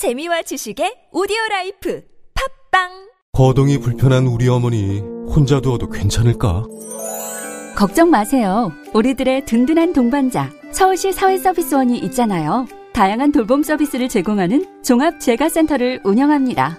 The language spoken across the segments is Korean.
재미와 지식의 오디오 라이프 팟빵 거동이 불편한 우리 어머니 혼자 두어도 괜찮을까? 걱정 마세요. 우리들의 든든한 동반자 서울시 사회서비스원이 있잖아요. 다양한 돌봄 서비스를 제공하는 종합재가센터를 운영합니다.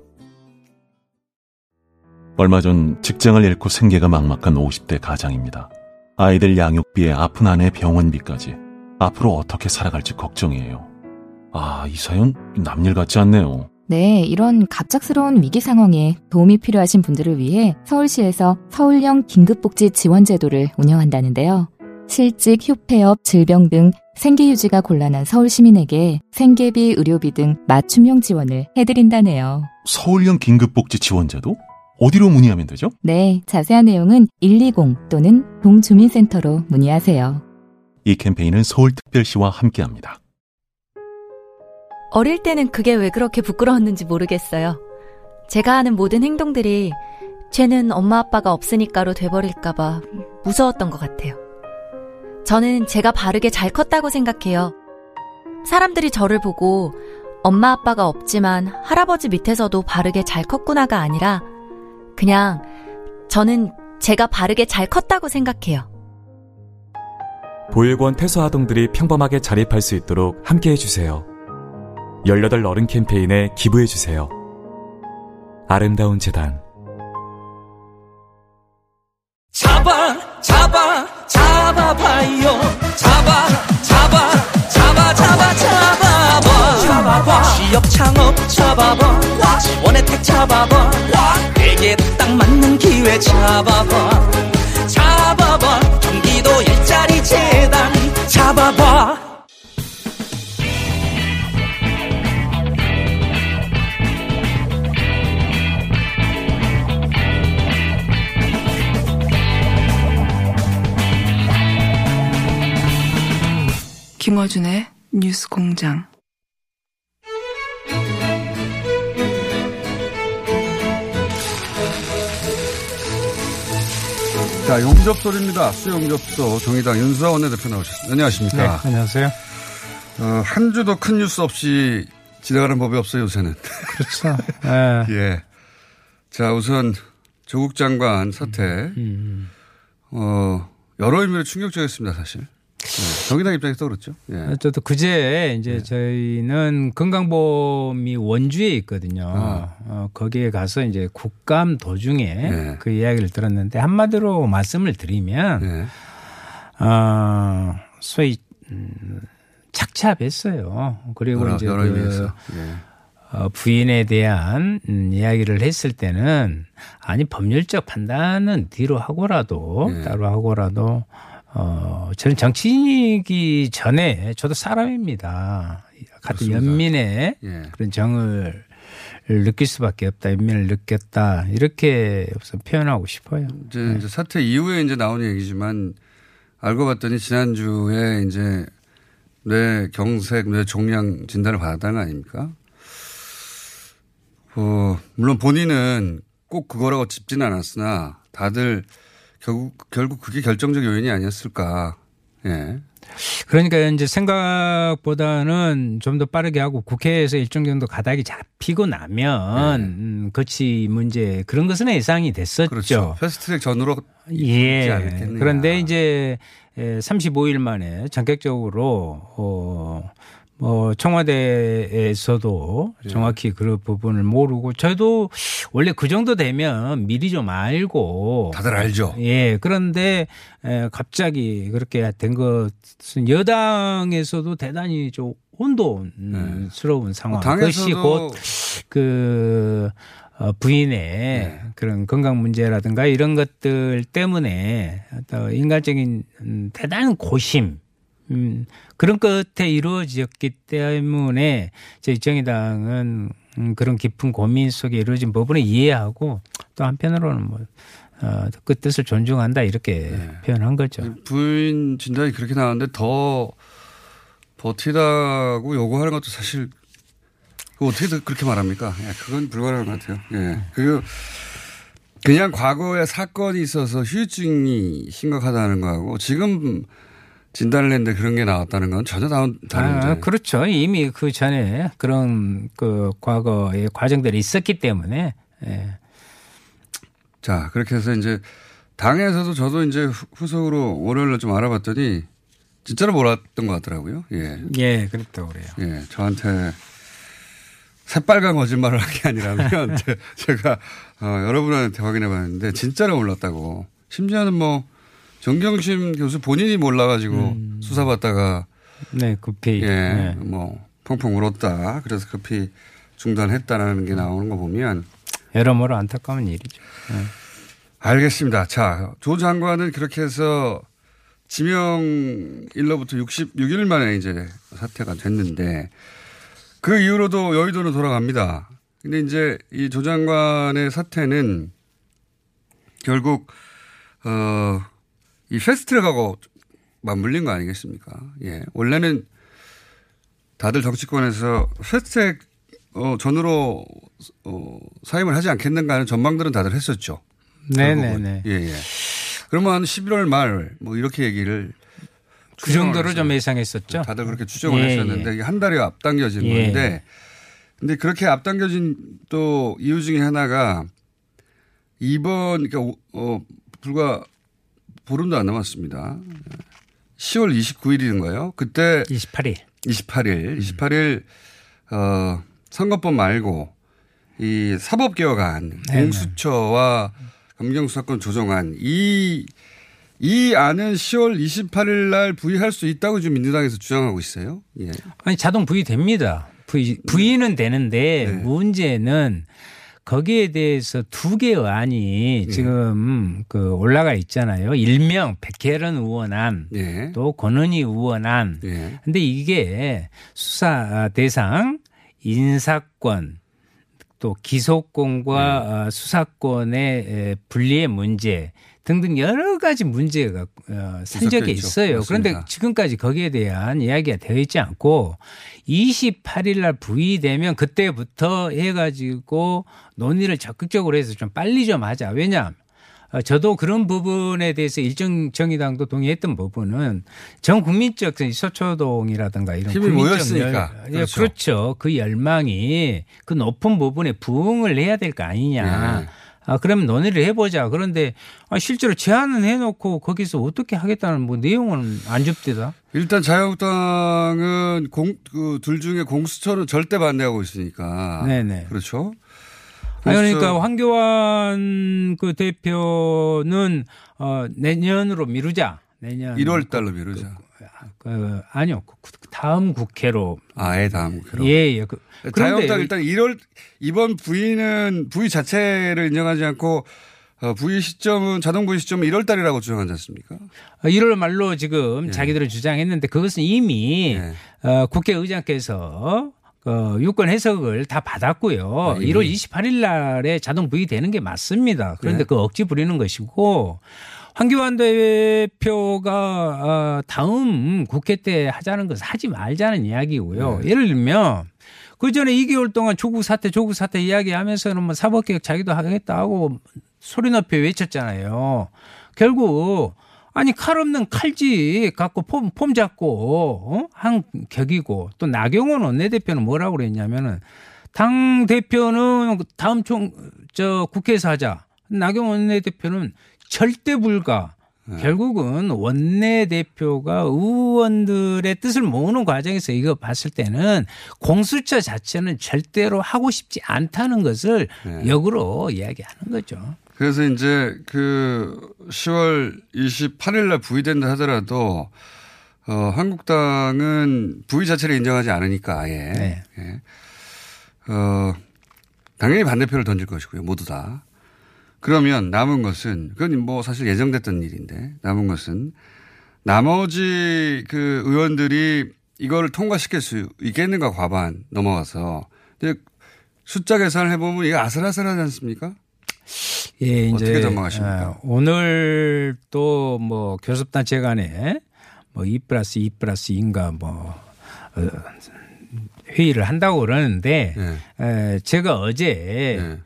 얼마 전 직장을 잃고 생계가 막막한 50대 가장입니다. 아이들 양육비에 아픈 아내 병원비까지 앞으로 어떻게 살아갈지 걱정이에요. 아, 이 사연 남일 같지 않네요. 네, 이런 갑작스러운 위기 상황에 도움이 필요하신 분들을 위해 서울시에서 서울형 긴급복지 지원제도를 운영한다는데요. 실직, 휴폐업, 질병 등 생계 유지가 곤란한 서울 시민에게 생계비, 의료비 등 맞춤형 지원을 해드린다네요. 서울형 긴급복지 지원제도? 어디로 문의하면 되죠? 네, 자세한 내용은 120 또는 동주민센터로 문의하세요. 이 캠페인은 서울특별시와 함께합니다. 어릴 때는 그게 왜 그렇게 부끄러웠는지 모르겠어요. 제가 하는 모든 행동들이 쟤는 엄마 아빠가 없으니까로 돼버릴까봐 무서웠던 것 같아요. 저는 제가 바르게 잘 컸다고 생각해요. 사람들이 저를 보고 엄마 아빠가 없지만 할아버지 밑에서도 바르게 잘 컸구나가 아니라 그냥 저는 제가 바르게 잘 컸다고 생각해요. 보육원 퇴소 아동들이 평범하게 자립할 수 있도록 함께 해주세요. 18 어른 캠페인에 기부해주세요. 아름다운 재단. 잡아 잡아 잡아봐요. 잡아 잡아 잡아 잡아 잡아봐. 잡아봐. 취업 창업 잡아봐. 지원 혜택 잡아봐 딱 맞는 기회 잡아봐. 잡아봐. 경기도 일자리 재단. 잡아봐. 김어준의 뉴스 공장. 자, 용접소입니다. 수용접소 정의당 윤수아 원내대표 나오셨습니다. 안녕하십니까. 네, 안녕하세요. 어, 한 주도 큰 뉴스 없이 지나가는 법이 없어요, 요새는. 그렇죠. 네. 예. 자, 우선 조국 장관 사태. 음, 어, 여러 의미로 충격적이었습니다, 사실. 네, 정의당 입장에서 그렇죠. 예. 저도 그제 이제 저희는 건강보험이 원주에 있거든요. 아. 어, 거기에 가서 이제 국감 도중에 네. 그 이야기를 들었는데 한마디로 말씀을 드리면 네. 어, 소위 음, 착잡했어요. 그리고 여러, 이제 여러 그. 예. 어, 부인에 대한 음, 이야기를 했을 때는 아니 법률적 판단은 뒤로 하고라도 예. 따로 하고라도 어 저는 정치인이기 전에 저도 사람입니다. 같은 그렇습니다. 연민의 예. 그런 정을 느낄 수밖에 없다. 연민을 느꼈다. 이렇게 우선 표현하고 싶어요. 이제, 이제 사태 이후에 이제 나온 얘기지만 알고 봤더니 지난주에 이제 뇌 경색, 뇌 종양 진단을 받았다는 거 아닙니까? 어, 물론 본인은 꼭 그거라고 짚지는 않았으나 다들 결국, 결국 그게 결정적 요인이 아니었을까. 예. 그러니까 이제 생각보다는 좀 더 빠르게 하고 국회에서 일정 정도 가닥이 잡히고 나면 네. 음, 거치 문제 그런 것은 예상이 됐었죠. 그렇죠. 패스트트랙 전으로 예. 그런데 이제 35일 만에 전격적으로 어, 뭐 청와대에서도 예. 정확히 그 부분을 모르고 저도 원래 그 정도 되면 미리 좀 알고 다들 알죠. 예. 그런데 에, 갑자기 그렇게 된 것은 여당에서도 대단히 좀 혼돈스러운 상황. 네. 뭐 그것이 당에서도 곧그 어, 부인의 네. 그런 건강 문제라든가 이런 것들 때문에 인간적인 음, 대단한 고심 음, 그런 끝에 이루어졌기 때문에 저희 정의당은 음, 그런 깊은 고민 속에 이루어진 부분을 이해하고 또 한편으로는 뭐 어, 그 뜻을 존중한다 이렇게 표현한 거죠. 부인 진단이 그렇게 나왔는데 더 버티다고 요구하는 것도 사실 그거 어떻게 그렇게 말합니까? 예, 그건 불가능한 것 같아요. 예. 그리고 그냥 과거에 사건이 있어서 후유증이 심각하다는 거하고 지금 진단을 했는데 그런 게 나왔다는 건 전혀 다른 다른 아, 그렇죠. 이미 그 전에 그런 그 과거의 과정들이 있었기 때문에 예. 자, 그렇게 해서 이제 당에서도 저도 이제 후- 후속으로 월요일날 좀 알아봤더니 진짜로 몰랐던 것 같더라고요. 예. 예, 그랬다고 그래요. 예, 저한테 새빨간 거짓말을 한 게 아니라면 제- 제가 어, 여러분한테 확인해 봤는데 진짜로 몰랐다고. 심지어는 뭐 정경심 교수 본인이 몰라가지고 수사받다가 네, 급히 예, 네. 뭐 펑펑 울었다. 그래서 급히 중단했다라는 게 나오는 거 보면 여러모로 안타까운 일이죠. 예. 알겠습니다. 자, 조 장관은 그렇게 해서 지명일로부터 66일 만에 이제 사퇴가 됐는데 그 이후로도 여의도는 돌아갑니다. 근데 이제 이 조 장관의 사퇴는 결국, 어, 이 패스트트랙하고 맞물린 거 아니겠습니까? 예. 원래는 다들 정치권에서 패스트트랙 어, 전으로 어, 사임을 하지 않겠는가 하는 전망들은 다들 했었죠. 네네네. 예, 예. 그러면 한 11월 말 뭐 이렇게 얘기를 그 정도로 좀 예상했었죠. 다들 그렇게 추정을 예, 했었는데 이게 한 달이 앞당겨진 예. 건데 근데 그렇게 앞당겨진 또 이유 중에 하나가 이번 그러니까 오- 어 불과 보름도 안 남았습니다. 10월 29일인가요? 그때 28일. 28일, 28일 어 선거법 말고 이 사법개혁안, 네네. 공수처와 검경수사권 조정안 이, 이 안은 10월 28일 날 부의할 수 있다고 지금 민주당에서 주장하고 있어요. 예. 아니 자동 부의됩니다. 부의 부의는 되는데 네. 문제는 거기에 대해서 두 개의 안이 네. 지금 그 올라가 있잖아요. 일명 백혜련 의원안 예. 또 권은희 의원안. 예. 근데 이게 수사 대상 인사권 또 기소권과 어, 수사권의 에, 분리의 문제 등등 여러 가지 문제가 어, 산적에 있죠. 있어요. 그런데 맞습니다. 지금까지 거기에 대한 이야기가 되어 있지 않고 28일 날 부의되면 그때부터 해가지고 논의를 적극적으로 해서 좀 빨리 좀 하자. 왜냐? 어, 저도 그런 부분에 대해서 일정 정의당도 동의했던 부분은 전 국민적 이 서초동이라든가 이런 힘이 모였으니까. 열- 예, 그렇죠. 그렇죠. 그 열망이 그 높은 부분에 부응을 해야 될 거 아니냐. 네. 아, 그러면 논의를 해보자. 그런데 아, 실제로 제안은 해놓고 거기서 어떻게 하겠다는 뭐 내용은 안 줍디다. 일단 자유한국당은 공, 그 둘 중에 공수처는 절대 반대하고 있으니까. 네네. 그렇죠. 아니, 그러니까 황교안 그 대표는 어, 내년으로 미루자. 내년 1월 달로 미루자. 그, 아니요. 그 다음 국회로. 아예 다음 국회로. 예, 예. 그, 자유한국당 일단 1월 이번 부의는 부의 자체를 인정하지 않고 어, 부의 시점은 자동 부의 시점은 1월 달이라고 주장하지 않습니까? 1월 말로 지금 예. 자기들은 주장했는데 그것은 이미 어, 국회의장께서 어, 유권 해석을 다 받았고요. 아, 이미. 1월 28일 날에 자동 부의되는 게 맞습니다. 그런데 네. 그 억지 부리는 것이고 황교안 대표가 어, 다음 국회 때 하자는 것을 하지 말자는 이야기고요. 네. 예를 들면 그 전에 2개월 동안 조국 사태, 조국 사태 이야기하면서는 뭐 사법개혁 자기도 하겠다 하고 소리 높여 외쳤잖아요. 결국 아니 칼 없는 칼집 갖고 폼, 폼 잡고 어? 한 격이고 또 나경원 원내대표는 뭐라고 그랬냐면은 당 대표는 다음 총 저 국회에서 하자. 나경원 원내대표는 절대 불가. 결국은 원내 대표가 의원들의 뜻을 모으는 과정에서 이거 봤을 때는 공수처 자체는 절대로 하고 싶지 않다는 것을 네. 역으로 이야기하는 거죠. 그래서 이제 그 10월 28일 날 부의된다 하더라도 어, 한국당은 부의 자체를 인정하지 않으니까 아예. 네. 예. 어, 당연히 반대표를 던질 것이고요. 모두 다. 그러면 남은 것은 그건 뭐 사실 예정됐던 일인데 남은 것은 나머지 그 의원들이 이거를 통과시킬 수 있겠는가 과반 넘어가서 근데 숫자 계산을 해보면 이게 아슬아슬하지 않습니까? 예, 이제 어떻게 전망하십니까? 어, 오늘 또 뭐 교섭단체 간에 뭐2 플러스 2 플러스 2인가 뭐 어, 회의를 한다고 그러는데 네. 에, 제가 어제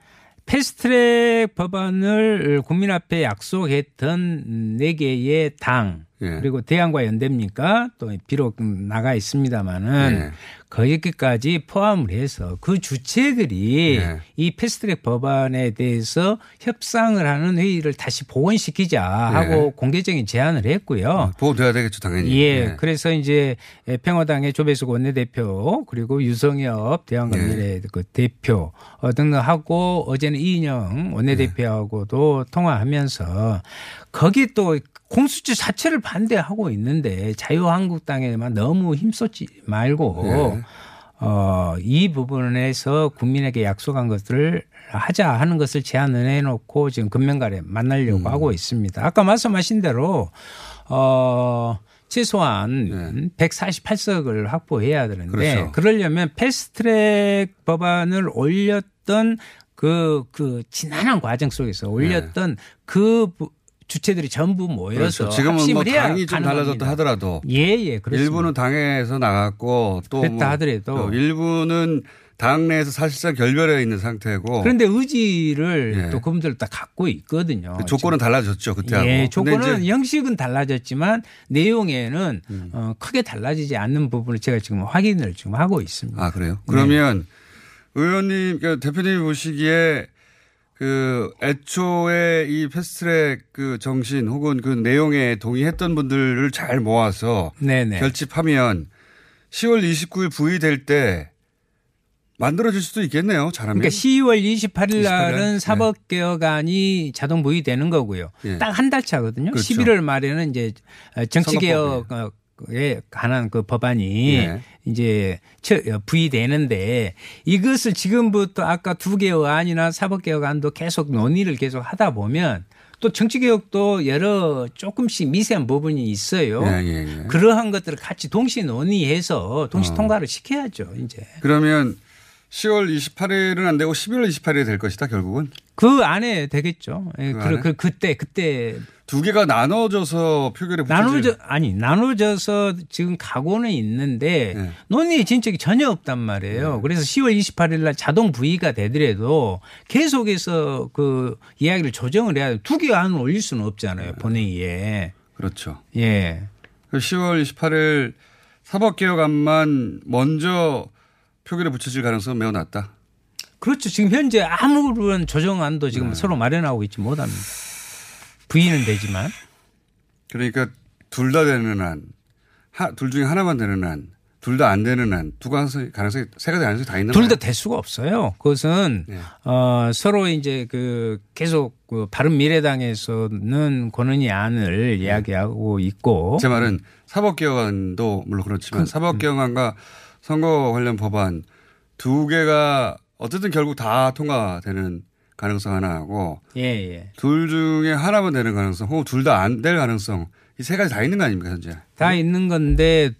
패스트트랙 법안을 국민 앞에 약속했던 네 개의 당 예. 그리고 대안과 연대입니까? 또 비록 나가 있습니다만은 예. 거기까지 포함을 해서 그 주체들이 예. 이 패스트트랙 법안에 대해서 협상을 하는 회의를 다시 복원시키자 하고 공개적인 제안을 했고요. 보호돼야 되겠죠, 당연히. 예, 예. 그래서 이제 평화당의 조배숙 원내대표 그리고 유성엽 대한감미래 그 대표 어, 등등하고 어제는 이인영 원내대표하고도 통화하면서 거기 또 공수처 자체를 반대하고 있는데 자유한국당에만 너무 힘쏟지 말고 네. 어, 이 부분에서 국민에게 약속한 것들을 하자 하는 것을 제안을 해놓고 지금 금명가래 만나려고 음. 하고 있습니다. 아까 말씀하신 대로 어, 최소한 148석을 확보해야 되는데 그렇죠. 그러려면 패스트트랙 법안을 올렸던 그, 그 지난한 과정 속에서 올렸던 그 부- 주체들이 전부 모여서 그렇죠. 지금은 뭐 당이 좀 달라졌다 가능합니다. 하더라도 예, 예, 그렇습니다. 일부는 당에서 나갔고 또 그랬다 뭐 하더라도. 또 일부는 당 내에서 사실상 결별해 있는 상태고 그런데 의지를 어. 예. 또 그분들 다 갖고 있거든요. 그 조건은 달라졌죠 그때하고. 예, 조건은 형식은 달라졌지만 내용에는 음. 어, 크게 달라지지 않는 부분을 제가 지금 확인을 지금 하고 있습니다. 아 그래요? 네. 그러면 의원님, 그러니까 대표님이 보시기에 그 애초에 이 패스트트랙 그 정신 혹은 그 내용에 동의했던 분들을 잘 모아서 네네. 결집하면 10월 29일 부의될 때 만들어질 수도 있겠네요. 잘하면. 그러니까 10월 28일 28일? 날은 사법개혁안이 자동 부의되는 거고요. 예. 딱한 달 차거든요. 그렇죠. 11월 말에는 이제 정치개혁에 관한 그 법안이 예. 이제 처- 부의되는데 이것을 지금부터 아까 두 개의 안이나 사법개혁안도 계속 논의를 계속 하다 보면 또 정치개혁도 여러 조금씩 미세한 부분이 있어요. 예, 예, 예. 그러한 것들을 같이 동시에 논의해서 동시 어. 통과를 시켜야죠. 이제. 그러면 10월 28일은 안 되고 11월 28일이 될 것이다 결국은. 그 안에 되겠죠. 예, 그 그, 안에? 그, 그때, 그때. 두 개가 나눠져서 표결에 나눠져, 아니, 나눠져서 지금 가고는 있는데 네. 논의의 진척이 전혀 없단 말이에요. 그래서 10월 28일 날 자동 부의가 되더라도 계속해서 그 이야기를 조정을 해야 돼. 두개 안을 올릴 수는 없잖아요. 본회의에. 그렇죠. 예. 그 10월 28일 사법개혁안만 먼저 표결에 붙여질 가능성은 매우 낮다. 그렇죠. 지금 현재 아무런 조정안도 지금 네. 서로 마련하고 있지 못합니다. 부의는 되지만. 그러니까 둘 다 되는 한, 하, 둘 중에 하나만 되는 한, 둘 다 안 되는 한, 두 가능성이, 가능성이, 세 가지 가능성이 다 있는 둘 다. 될 수가 없어요. 그것은 네. 어, 서로 이제 그 계속 그 바른 미래당에서는 권은희 안을 이야기하고 있고 제 말은 사법개혁안도 물론 그렇지만 그, 사법개혁안과 선거 관련 법안 두 개가 어쨌든 결국 다 통과되는 가능성 하나하고 예, 예. 둘 중에 하나만 되는 가능성 혹은 둘 다 안 될 가능성 이 세 가지 다 있는 거 아닙니까 현재? 다 있는 건데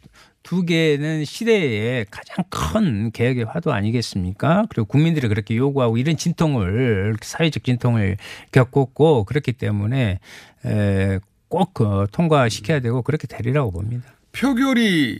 두 개는 시대의 가장 큰 개혁의 화두 아니겠습니까? 그리고 국민들이 그렇게 요구하고 이런 진통을 사회적 진통을 겪었고 그렇기 때문에 에, 꼭 그, 통과시켜야 되고 그렇게 되리라고 봅니다. 표결이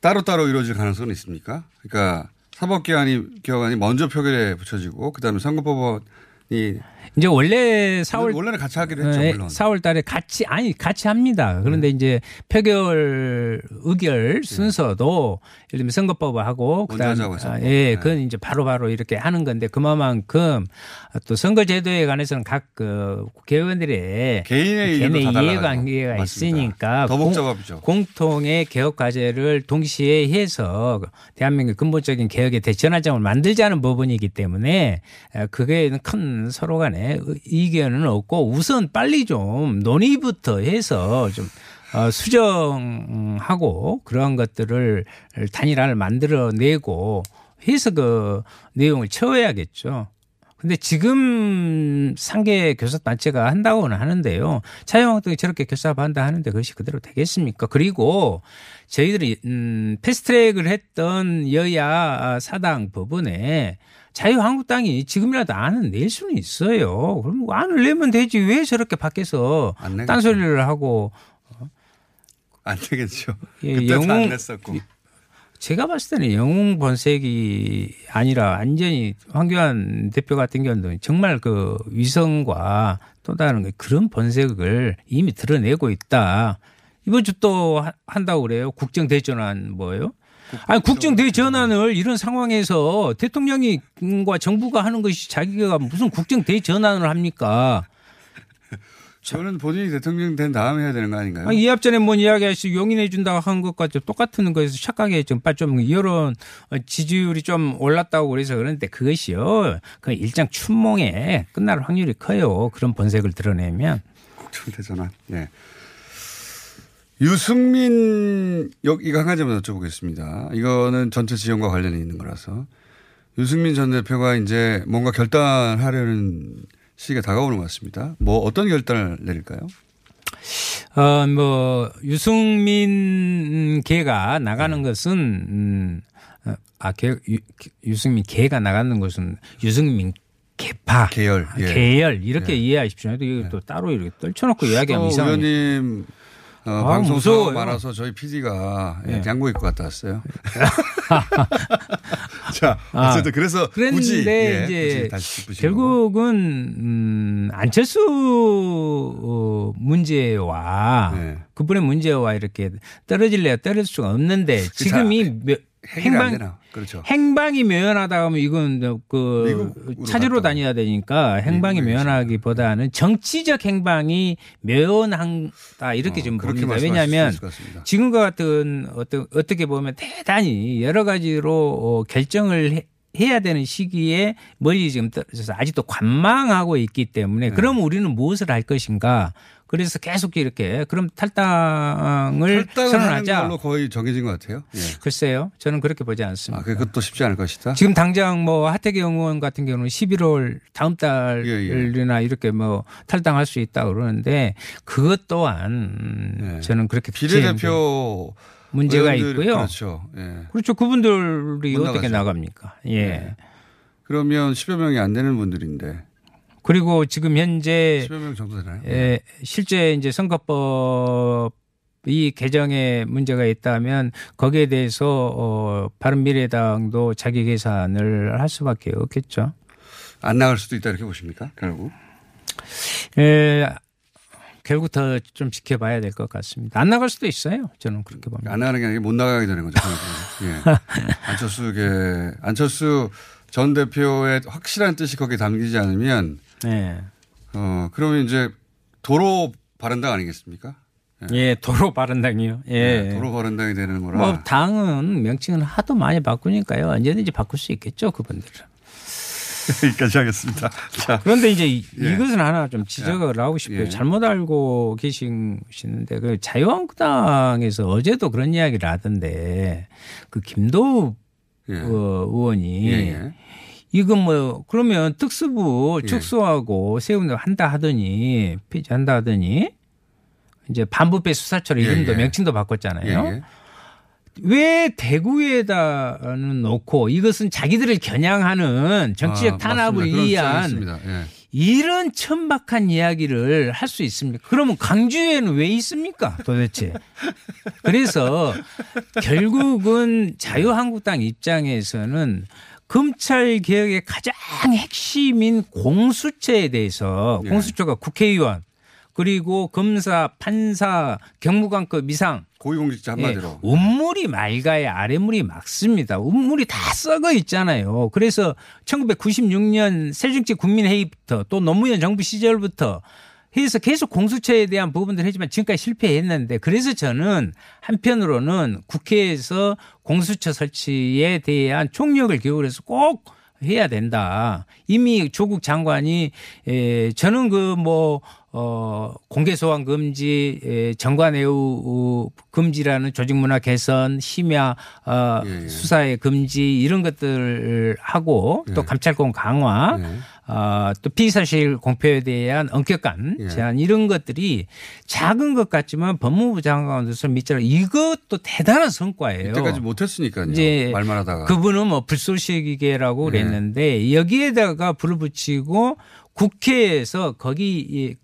따로따로 이루어질 가능성은 있습니까? 그러니까 사법개혁안이 개혁안이 먼저 표결에 붙여지고 그다음에 선거법원이 이제 원래 4월 원래는 같이 하기로 했죠 네, 물론. 4월 달에 같이 아니 같이 합니다. 그런데 이제 표결 의결 순서도 예를 들면 선거법을 하고 먼저 그다음. 아, 예, 네. 그건 이제 바로 바로 이렇게 하는 건데 그만큼 또 선거 제도에 관해서는 각그 국회의원들의 개인의 개인의. 이해관계가. 있으니까 더 공- 복잡하죠. 공통의 개혁 과제를 동시에 해서 대한민국 근본적인 개혁의 대전환점을 만들자는 부분이기 때문에 그게 큰 서로 간에 이견은 없고 우선 빨리 좀 논의부터 해서 좀 어, 수정하고 그러한 것들을 단일화를 만들어내고 해서 그 내용을 채워야겠죠. 근데 지금 상계 교섭 단체가 한다고는 하는데요. 자유한국당이 저렇게 교섭한다 하는데 그것이 그대로 되겠습니까? 그리고 저희들이 음 패스트트랙을 했던 여야 사당 법원에 자유한국당이 지금이라도 안을 낼 수는 있어요. 그럼 안을 내면 되지 왜 저렇게 밖에서. 딴소리를 하고 안 되겠죠. 예, 영웅- 안 냈었고. 제가 봤을 때는 영웅 본색이 아니라 완전히 황교안 대표 같은 경우는 정말 그 위성과 또 다른 그 그런 본색을 이미 드러내고 있다. 이번 주 또 한다고 그래요. 국정 대전환 뭐예요? 아니 국정 대전환을 이런 상황에서 대통령이과 정부가 하는 것이 자기가 무슨 국정 대전환을 합니까? 저는 본인이 대통령 된 다음에 해야 되는 거 아닌가요? 아, 이합 전에 뭔 이야기하시 용인해 준다고 한 것과 좀 똑같은 거에서 착각에 좀, 빠- 좀 여론 지지율이 좀 올랐다고 그래서 그러는데 그것이요. 그 일장 춘몽에 끝날 확률이 커요. 그런 본색을 드러내면. 국정 대전환. 예. 유승민 여- 이거 한 가지만 여쭤보겠습니다. 이거는 전체 지형과 관련이 있는 거라서 유승민 전 대표가 이제 뭔가 결단하려는 시기가 다가오는 것 같습니다. 뭐 어떤 결단을 내릴까요? 어, 뭐, 유승민 개가 나가는 것은, 음, 어, 아, 개, 유, 유승민 개가 나가는 것은 유승민 개파. 계열. 예. 계열. 이렇게 이해하십시오. 이거 또 따로 이렇게 떨쳐놓고 이야기하면 또 이상해요. 의원님 어, 아, 방송 무서워요. 사고 많아서 저희 PD가 네. 양복 입고 갔다 왔어요. 자, 아, 어쨌든 그래서 그랬는데 굳이, 예, 이제 굳이. 결국은 음, 안철수 어, 문제와 네. 그분의 문제와 이렇게 떨어질래야 떨어질 수가 없는데 지금이 며- 행위가 안 행방? 그렇죠. 행방이 묘연하다 하면 이건 그 찾으러 갔다 다녀야 되니까 행방이 미국에 묘연하기보다는 정치적 행방이 묘연하다 이렇게 어, 좀 그렇게 봅니다. 왜냐하면. 지금과 같은 어떤 어떻게 보면 대단히 여러 가지로 어, 결정을 해, 해야 되는 시기에 멀리 지금 떨어져서 아직도 관망하고 있기 때문에 네. 그럼 우리는 무엇을 할 것인가? 그래서 계속 이렇게 그럼 탈당을 선언하자. 걸로 거의 정해진 것 같아요. 예. 글쎄요, 저는 그렇게 보지 않습니다. 아, 그것도 쉽지 않을 것이다. 지금 당장 뭐 하태경 의원 같은 경우는 11월 다음 예, 달이나 이렇게 뭐 탈당할 수 있다 그러는데 그것 또한 음, 저는 그렇게 비례대표 문제가 있고요. 그렇죠. 예. 그렇죠. 그분들이 못 어떻게. 나갑니까? 예. 그러면 10여 명이 안 되는 분들인데 그리고 지금 현재 10여 명 정도 되나요? 예, 실제 이제 선거법 이 개정에 문제가 있다면 거기에 대해서 어 바른 미래당도 자기 계산을 할 수밖에 없겠죠. 안 나갈 수도 있다 이렇게 보십니까? 결국. 예. 결국 더 좀 지켜봐야 될 것 같습니다. 안 나갈 수도 있어요. 저는 그렇게 봅니다. 안 나가는 게 아니라 못 나가게 되는 거죠. 예. 안철수게 안철수 전 대표의 확실한 뜻이 거기에 담기지 않으면 네. 어 그러면 이제 도로 바른당 아니겠습니까? 예, 도로 바른당이요. 예. 네, 도로 바른당이 되는 거라. 뭐 당은 명칭은 하도 많이 바꾸니까요. 언제든지 바꿀 수 있겠죠, 그분들은. 여기까지 하겠습니다. 자. 그런데 이제 이- 예. 이것은 하나 좀 지적을 하고 싶어요. 예. 잘못 알고 계시는데 그 자유한국당에서 어제도 그런 이야기를 하던데 그 김도우 예. 어, 의원이 예, 예. 이거 뭐 그러면 특수부 예. 축소하고 세운다 한다 하더니 폐지한다 하더니 이제 반부패 수사처럼 예, 이름도 예. 명칭도 바꿨잖아요. 예, 예. 왜 대구에다는 놓고 이것은 자기들을 겨냥하는 정치적 아, 탄압을 맞습니다. 위한. 이런 천박한 이야기를 할 수 있습니까? 그러면 강주에는 왜 있습니까? 도대체. 그래서 결국은 자유한국당 입장에서는 검찰 개혁의 가장 핵심인 공수처에 대해서 예. 공수처가 국회의원 그리고 검사, 판사, 경무관급 이상 고위공직자 한마디로. 예, 운물이 맑아야 아래물이 막습니다. 운물이 다 썩어 있잖아요. 그래서 1996년 새정치 국민회의부터 또 노무현 정부 시절부터 해서 계속 공수처에 대한 부분들 했지만 지금까지 실패했는데 그래서 저는 한편으로는 국회에서 공수처 설치에 대한 총력을 기울여서 꼭 해야 된다. 이미 조국 장관이 에, 저는 그뭐 어, 공개 소환 금지, 에, 정관 애우 금지라는 조직 문화 개선, 심야 어, 예, 수사의 금지 이런 것들을 하고 또 예. 감찰권 강화, 어, 또 피사실 공표에 대한 엄격한 예. 제한 이런 것들이 작은 것 같지만 법무부 장관으로서 밑자락 이것도 대단한 성과예요. 이때까지 못했으니까요. 이제 말만 하다가. 그분은 뭐 불쏘시개라고 네. 그랬는데 여기에다가 불을 붙이고 국회에서 거기 이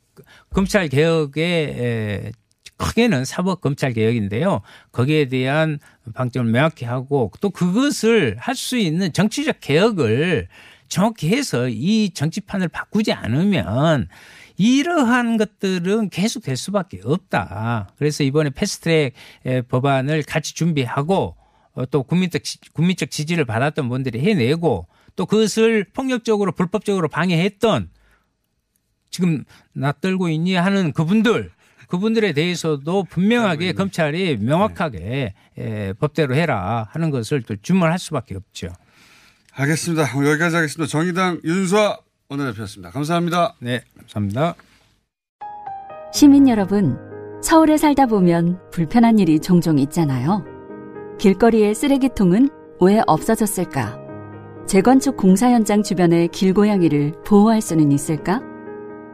검찰 개혁에 에, 크게는 사법 검찰 개혁인데요. 거기에 대한 방점을 명확히 하고 또 그것을 할 수 있는 정치적 개혁을 정확히 해서 이 정치판을 바꾸지 않으면 이러한 것들은 계속 될 수밖에 없다. 그래서 이번에 패스트트랙 에, 법안을 같이 준비하고 어, 또 국민적 지- 국민적 지지를 받았던 분들이 해내고 또 그것을 폭력적으로 불법적으로 방해했던 지금 낯들고 있니 하는 그분들 그분들에 대해서도 분명하게 검찰이 명확하게 에, 법대로 해라 하는 것을 또 주문할 수밖에 없죠. 알겠습니다. 오늘 여기까지 하겠습니다. 정의당 윤수아 원내대표였습니다. 감사합니다. 네, 감사합니다. 시민 여러분, 서울에 살다 보면 불편한 일이 종종 있잖아요. 길거리의 쓰레기통은 왜 없어졌을까? 재건축 공사 현장 주변의 길고양이를 보호할 수는 있을까?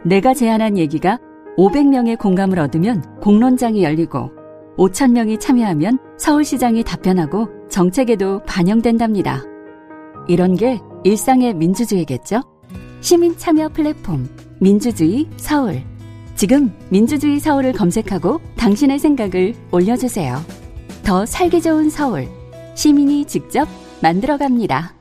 내가 제안한 얘기가 500명의 공감을 얻으면 공론장이 열리고 5,000명이 참여하면 서울시장이 답변하고 정책에도 반영된답니다. 이런 게 일상의 민주주의겠죠? 시민 참여 플랫폼 민주주의 서울. 지금 민주주의 서울을 검색하고 당신의 생각을 올려주세요. 더 살기 좋은 서울. 시민이 직접 만들어갑니다.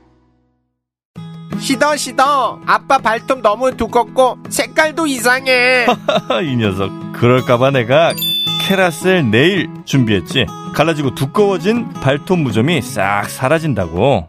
시더 시더 아빠 발톱 너무 두껍고 색깔도 이상해 이 녀석 그럴까봐 내가 캐라셀 네일 준비했지 갈라지고 두꺼워진 발톱 무좀이 싹 사라진다고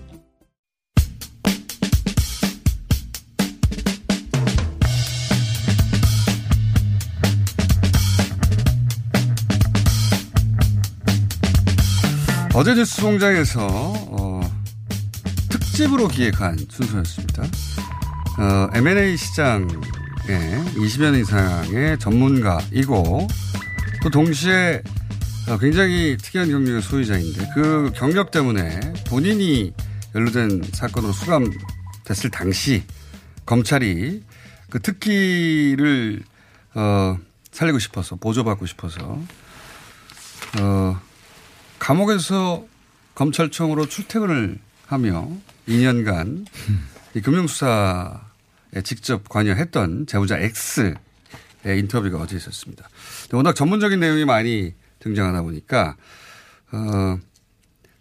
어제 뉴스 공장에서 어, 특집으로 기획한 순서였습니다. 어, M&A 시장에 20년 이상의 전문가이고 또 동시에 어, 굉장히 특이한 경력의 소유자인데 그 경력 때문에 본인이 연루된 사건으로 수감됐을 당시 검찰이 그 특기를 어, 살리고 싶어서 보조받고 싶어서 어, 감옥에서 검찰청으로 출퇴근을 하며 2년간 이 금융수사에 직접 관여했던 제보자 X의 인터뷰가 어제 있었습니다. 워낙 전문적인 내용이 많이 등장하다 보니까 어,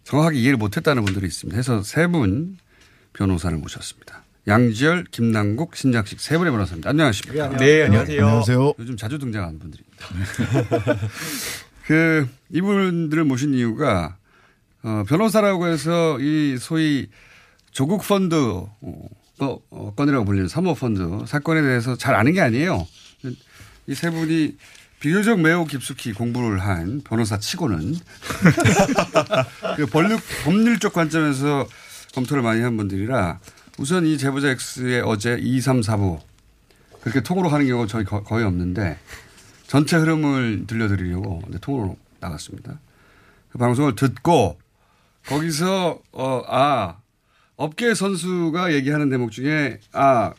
정확하게 이해를 못했다는 분들이 있습니다. 해서 세 분 변호사를 모셨습니다. 양지열, 김남국, 신장식 세 분의 변호사입니다. 안녕하십니까? 네, 안녕하세요. 안녕하세요. 요즘 자주 등장하는 분들입니다. 그 이분들을 모신 이유가 어, 변호사라고 해서 이 소위 조국 펀드 어, 어, 건이라고 불리는 사모 펀드 사건에 대해서 잘 아는 게 아니에요. 이 세 분이 비교적 매우 깊숙이 공부를 한 변호사 치고는 그 법률, 법률적 관점에서 검토를 많이 한 분들이라 우선 이 제보자 X의 어제 2, 3, 4부 그렇게 통으로 하는 경우가 저희 거- 거의 없는데 전체 흐름을 들려드리려고 통으로 나갔습니다. 그 방송을 듣고 거기서 어, 아 업계 선수가 얘기하는 대목 중에 아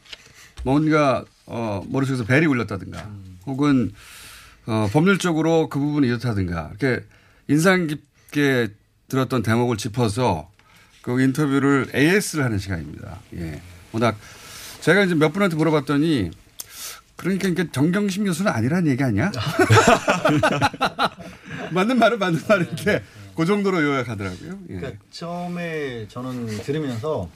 뭔가 어, 머릿속에서 벨이 울렸다든가 혹은 어, 법률적으로 그 부분이 이렇다든가 이렇게 인상 깊게 들었던 대목을 짚어서 그 인터뷰를 AS를 하는 시간입니다. 예. 워낙 제가 이제 몇 분한테 물어봤더니 그러니까 이게 정경심 교수는 아니라는 얘기 아니야? 맞는 말은 맞는 말인데 그 정도로 요약하더라고요. 예. 그러니까 처음에 저는 들으면서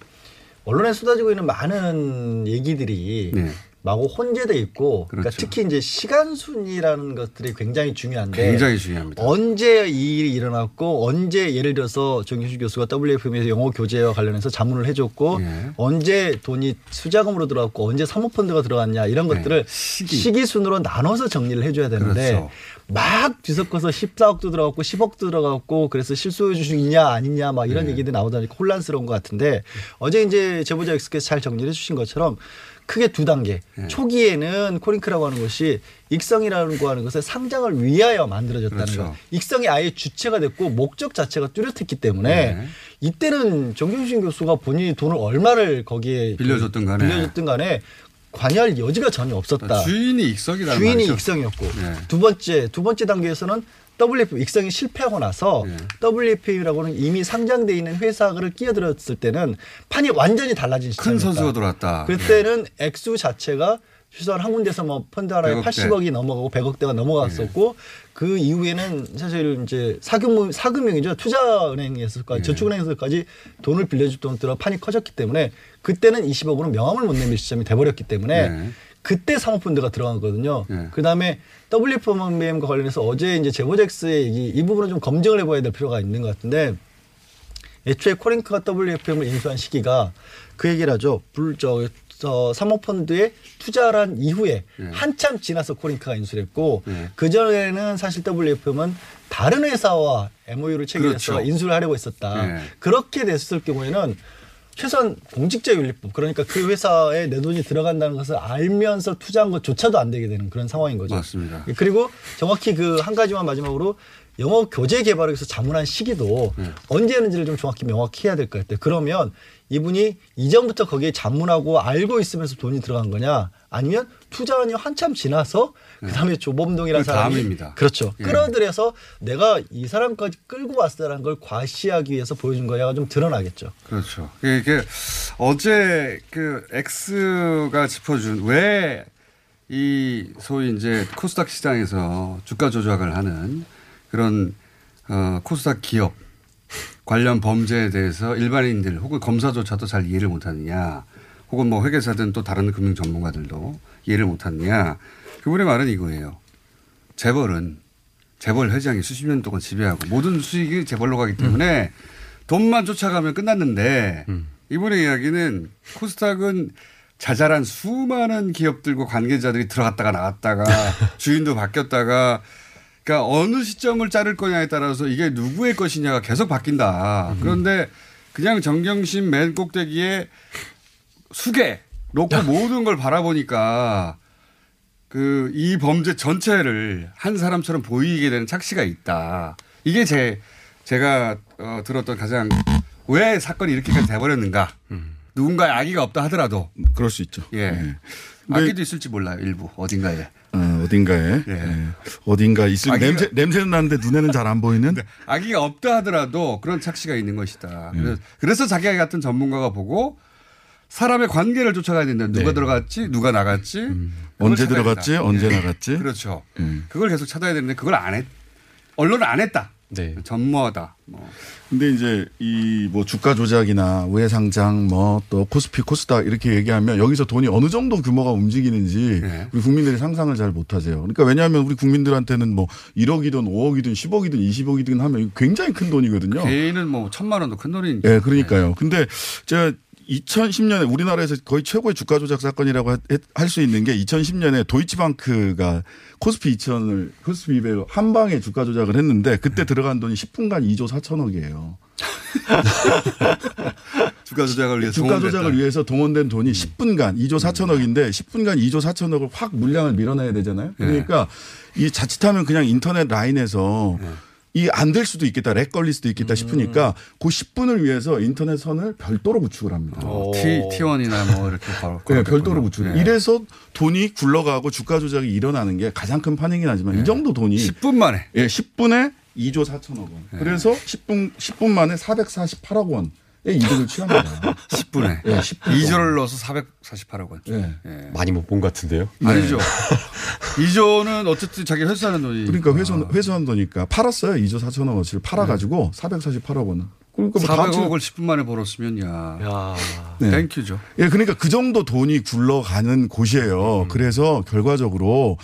언론에 쏟아지고 있는 많은 얘기들이 네. 마구 혼재돼 있고 그러니까 그렇죠. 특히 이제 시간 순이라는 것들이 굉장히 중요한데 굉장히 중요합니다. 언제 이 일이 일어났고 언제 예를 들어서 정규식 교수가 WFM에서 영어 교재와 관련해서 자문을 해줬고 예. 언제 돈이 수자금으로 들어갔고 언제 사모펀드가 들어갔냐 이런 네. 것들을 시기. 시기 순으로 나눠서 정리를 해줘야 되는데 그렇죠. 막 뒤섞어서 14억도 들어갔고 10억도 들어갔고 그래서 실소유 주식 있냐 아니냐 막 이런 네. 얘기들이 나오다 보니까 혼란스러운 것 같은데 어제 이제 제보자 엑스께서 잘 정리해 주신 것처럼 크게 두 단계. 네. 초기에는 코링크라고 하는 것이 익성이라는 거 하는 것을 상장을 위하여 만들어졌다는 그렇죠. 거. 익성이 아예 주체가 됐고 목적 자체가 뚜렷했기 때문에 네. 이때는 정경심 교수가 본인이 돈을 얼마를 거기에 빌려줬든 간에. 빌려줬든 간에 관여할 여지가 전혀 없었다. 주인이 익성이라는 주인이 말이죠. 익성이었고 네. 두 번째 두 번째 단계에서는 WFM 익성이 실패하고 나서 네. WFM이라고는 이미 상장돼 있는 회사를 끼어들었을 때는 판이 완전히 달라진 큰 시점이었다. 선수가 들어왔다. 그때는 액수 자체가 최소한 한 군데서 뭐 펀드 하나에 100억 대. 80억이 넘어가고 100억대가 넘어갔었고 그 이후에는 사실 이제 사금융 사금융이죠 투자은행에서까지 네. 저축은행에서까지 돈을 빌려줄 돈들어 판이 커졌기 때문에 그때는 20억으로 명함을 못 내밀 시점이 돼버렸기 때문에 네. 그때 사모펀드가 들어가거든요. 네. 그 다음에 WFM과 관련해서 어제 이제 제보잭스의 얘기 이 부분은 좀 검증을 해봐야 될 필요가 있는 것 같은데 애초에 코링크가 WFM을 인수한 시기가 그 얘기를 하죠. 불, 저, 저 사모펀드에 투자를 한 이후에 네. 한참 지나서 코링크가 인수를 했고 네. 그 전에는 사실 WFM은 다른 회사와 MOU를 체결해서 그렇죠. 인수를 하려고 했었다. 네. 그렇게 됐을 경우에는 최소한 공직자윤리법 그러니까 그 회사에 내 돈이 들어간다는 것을 알면서 투자한 것조차도 안 되게 되는 그런 상황인 거죠. 맞습니다. 그리고 정확히 그 한 가지만 마지막으로 영어 교재 개발을 위해서 자문한 시기도 네. 언제였는지를 좀 정확히 명확히 해야 될 것 같아요. 그러면 이분이 이전부터 거기에 자문하고 알고 있으면서 돈이 들어간 거냐 아니면 투자한이 한참 지나서 그다음에 조범동이라는 그 사람이 다음입니다. 그렇죠. 예. 끌어들여서 내가 이 사람까지 끌고 왔다는 걸 과시하기 위해서 보여준 거냐가 좀 드러나겠죠. 그렇죠. 이게 어제 그 X가 짚어준 왜 이 소위 이제 코스닥 시장에서 주가 조작을 하는 그런 어 코스닥 기업 관련 범죄에 대해서 일반인들 혹은 검사조차도 잘 이해를 못하느냐 혹은 뭐 회계사든 또 다른 금융 전문가들도 이해를 못하느냐. 그분의 말은 이거예요. 재벌은 재벌 회장이 수십 년 동안 지배하고 모든 수익이 재벌로 가기 때문에 돈만 쫓아가면 끝났는데 이분의 이야기는 코스닥은 자잘한 수많은 기업들과 관계자들이 들어갔다가 나왔다가 주인도 바뀌었다가 그러니까 어느 시점을 자를 거냐에 따라서 이게 누구의 것이냐가 계속 바뀐다. 그런데 그냥 정경심 맨 꼭대기에 수계 놓고 모든 걸 바라보니까 그 이 범죄 전체를 한 사람처럼 보이게 되는 착시가 있다. 이게 제 제가 어, 들었던 가장 왜 사건이 이렇게까지 돼버렸는가. 누군가의 악의가 없다 하더라도 그럴 수 있죠. 예. 네. 악의도 있을지 몰라요 일부 어딘가에. 어, 어딘가에 예. 어딘가 있을 아기가- 냄새 냄새는 나는데 눈에는 잘 안 보이는 악의가 없다 하더라도 그런 착시가 있는 것이다. 네. 그래서, 그래서 자기 같은 전문가가 보고 사람의 관계를 쫓아가야 된다. 누가 네. 음. 들어갔지, 누가 나갔지, 그걸 언제 들어갔지 된다. 언제 예. 나갔지 그렇죠. 예. 그걸 계속 찾아야 되는데 그걸 안 했. 언론은 안 했다. 전무하다. 뭐. 근데 이제 이 뭐 주가 조작이나 우회 상장 뭐 또 코스피 코스닥 이렇게 얘기하면 여기서 돈이 어느 정도 규모가 움직이는지 네. 우리 국민들이 상상을 잘 못하세요. 그러니까 왜냐하면 우리 국민들한테는 뭐 1억이든 5억이든 10억이든 20억이든 하면 굉장히 큰 돈이거든요. 개인은 뭐 천만 원도 큰 돈이니까. 예, 그러니까요. 근데 제가 2010년에 우리나라에서 거의 최고의 주가 조작 사건이라고 할 수 있는 게 2010년에 도이치방크가 코스피 2000을 코스피 200을 한 방에 주가 조작을 했는데 그때 네. 들어간 돈이 10분간 2조 4천억이에요. 주가 조작을 위해서 주가. 조작을 위해서 동원된 돈이 10분간 2조 4천억인데 10분간 2조 4천억을 확 물량을 밀어내야 되잖아요. 네. 그러니까 이 자칫하면 그냥 인터넷 라인에서 이 안 될 수도 있겠다, lag 걸릴 수도 있겠다 싶으니까 그 10분을 위해서 인터넷 선을 별도로 구축을 합니다. T T1이나 뭐 이렇게 바로. 네, 별도로 구축. 네. 이래서 돈이 굴러가고 주가 조작이 일어나는 게 가장 큰 파행이 나지만 이 정도 돈이 10분 만에. 예, 10분에 2조 4천억 원. 그래서 10분 10분 만에 448억 원의 이득을 취합니다. 10분에. 예, 10분 2조를 넣어서 448억 원. 예. 많이 못 본 것 같은데요. 아니죠. 2조는 어쨌든 자기 회수하는 돈이. 그러니까 회수 회수한 돈이니까 팔았어요. 2조 4천억 원치를 팔아 가지고 448억 원은. 그러니까 뭐 다음 주- 400억을 10분 만에 벌었으면 야. 네. thank you죠. 예, 그러니까 그 정도 돈이 굴러가는 곳이에요. 음. 그래서 결과적으로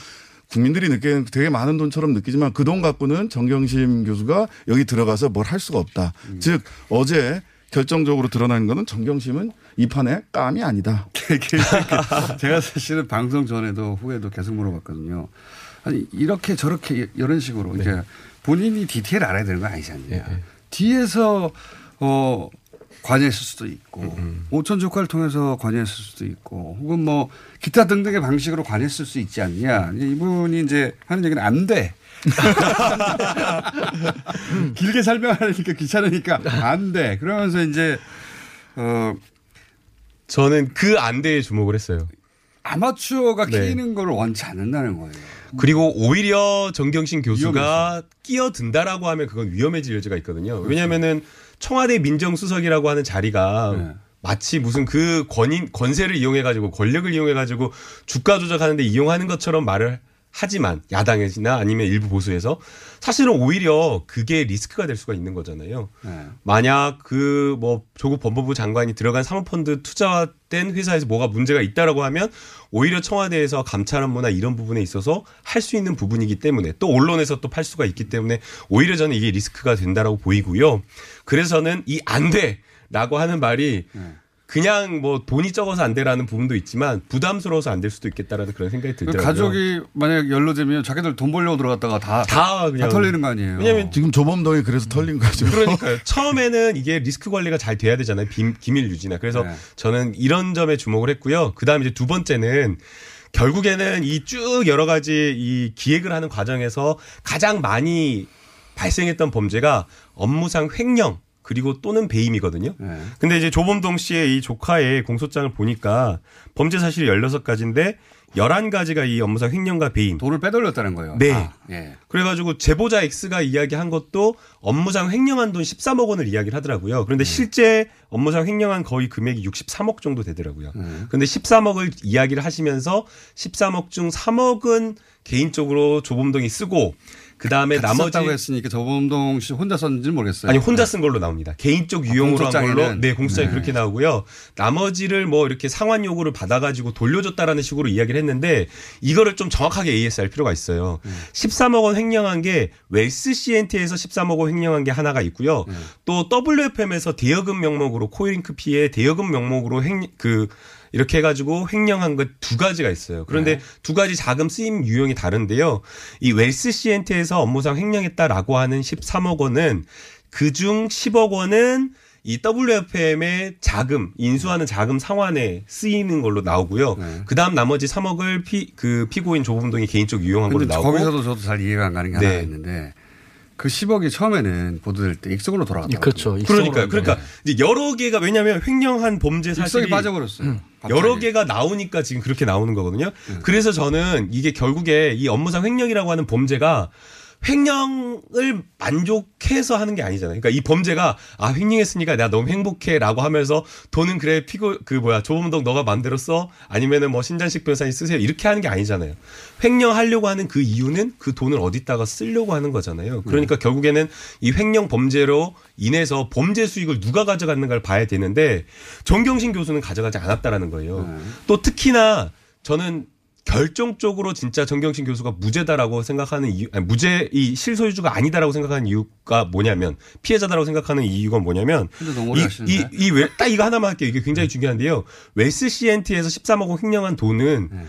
국민들이 느끼는 되게 많은 돈처럼 느끼지만 그 돈 갖고는 정경심 교수가 여기 들어가서 뭘 할 수가 없다. 음. 즉 어제 결정적으로 드러난 거는 정경심은 이 판의 깜이 아니다. 제가 사실은 방송 전에도 후에도 계속 물어봤거든요. 아니 이렇게 저렇게 이런 식으로 네. 이제 본인이 디테일 알아야 되는 거 아니지 않냐. 뒤에서 어 관여했을 수도 있고 음, 오천 조카를 통해서 관여했을 수도 있고 혹은 뭐 기타 등등의 방식으로 관여했을 수 있지 않냐. 이분이 이제 하는 얘기는 안 돼. 길게 설명하니까 귀찮으니까 안 돼. 그러면서 이제 어 저는 그 안대에 주목을 했어요. 아마추어가 네. 끼는 걸 원치 않는다는 거예요. 그리고 오히려 정경심 교수가 끼어든다라고 하면 그건 위험해질 여지가 있거든요. 그렇죠. 왜냐하면은 청와대 민정수석이라고 하는 자리가 네. 마치 무슨 그 권인 권세를 이용해 가지고 권력을 이용해 가지고 주가 조작하는데 이용하는 것처럼 말을 하지만 야당이나 아니면 일부 보수에서 사실은 오히려 그게 리스크가 될 수가 있는 거잖아요. 네. 만약 그 뭐 조국 법무부 장관이 들어간 사모펀드 투자된 회사에서 뭐가 문제가 있다라고 하면 오히려 청와대에서 감찰 업무나 이런 부분에 있어서 할 수 있는 부분이기 때문에 또 언론에서 또 팔 수가 있기 때문에 오히려 저는 이게 리스크가 된다라고 보이고요. 그래서 저는 이 안 돼라고 하는 말이 그냥 뭐 돈이 적어서 안 돼라는 부분도 있지만 부담스러워서 안 될 수도 있겠다라는 그런 생각이 그 들더라고요. 가족이 만약 연루되면 자기들 돈 벌려고 들어갔다가 다, 다 그냥 털리는 거 아니에요. 왜냐면 지금 조범동이 그래서 털린 거죠. 그러니까요. 처음에는 이게 리스크 관리가 잘 돼야 되잖아요. 비, 기밀 유지나. 그래서 네. 저는 이런 점에 주목을 했고요. 그 다음에 이제 두 번째는 결국에는 이 쭉 여러 가지 이 기획을 하는 과정에서 가장 많이 발생했던 범죄가 업무상 횡령 그리고 또는 배임이거든요. 네. 근데 이제 조범동 씨의 이 조카의 공소장을 보니까 범죄 사실이 16가지인데 11가지가 이 업무상 횡령과 배임. 돈을 빼돌렸다는 거예요. 네. 아, 예. 그래가지고 제보자 X가 이야기한 것도 업무상 횡령한 돈 13억 원을 이야기를 하더라고요. 네. 그런데 실제 업무상 횡령한 거의 금액이 63억 정도 되더라고요. 네. 근데 13억을 이야기를 하시면서 13억 중 3억은 개인적으로 조범동이 쓰고 그 다음에 나머지 썼다고 했으니까 저범동 씨 혼자 썼는지는 모르겠어요. 아니 혼자 쓴 걸로 나옵니다. 개인적 유용으로 한 걸로. 네 공소장이 네. 그렇게 나오고요. 나머지를 뭐 이렇게 상환 요구를 받아가지고 돌려줬다라는 식으로 이야기를 했는데 이거를 좀 정확하게 AS할 필요가 있어요. 13억 원 횡령한 게 웰스 CNT에서 13억 원 횡령한 게 하나가 있고요. 또 WFM에서 대여금 명목으로 코링크 PE에 대여금 명목으로 횡그 이렇게 해가지고 횡령한 것 두 가지가 있어요. 그런데 두 가지 자금 쓰임 유형이 다른데요. 이 웰스 CNT에서 업무상 횡령했다라고 하는 13억 원은 그중 10억 원은 이 WFM의 자금 인수하는 자금 상환에 쓰이는 걸로 나오고요. 그 다음 나머지 3억을 피, 그 피고인 조범동이 개인적 유용한 걸로 나오고. 거기서도 저도 잘 이해가 안 가는 게 네. 하나 있는데 그 10억이 처음에는 보도될 때 익성으로 돌아갔다. 그렇죠. 그러니까요. 그러니까 이제 여러 개가 왜냐하면 횡령한 범죄 사실이 익성이 빠져버렸어요. 갑자기. 여러 개가 나오니까 지금 그렇게 나오는 거거든요. 그래서 저는 이게 결국에 이 업무상 횡령이라고 하는 범죄가 횡령을 만족해서 하는 게 아니잖아요. 그러니까 이 범죄가 아 횡령했으니까 내가 너무 행복해라고 하면서 돈은 그래 피고 그 뭐야 조범동 너가 만들었어 아니면은 뭐 신잔식 변호사님 쓰세요 이렇게 하는 게 아니잖아요. 횡령하려고 하는 그 이유는 그 돈을 어디다가 쓰려고 하는 거잖아요. 그러니까 결국에는 이 횡령 범죄로 인해서 범죄 수익을 누가 가져갔는가를 봐야 되는데 정경심 교수는 가져가지 않았다라는 거예요. 또 특히나 저는 결정적으로 진짜 정경심 교수가 무죄다라고 생각하는 이유, 아니, 무죄 이 실소유주가 아니다라고 생각하는 이유가 뭐냐면 피해자다라고 생각하는 이유가 뭐냐면. 이이딱 이거 하나만 할게요. 이게 굉장히 중요한데요. 웰스 CNT에서 13억 원 횡령한 돈은 네.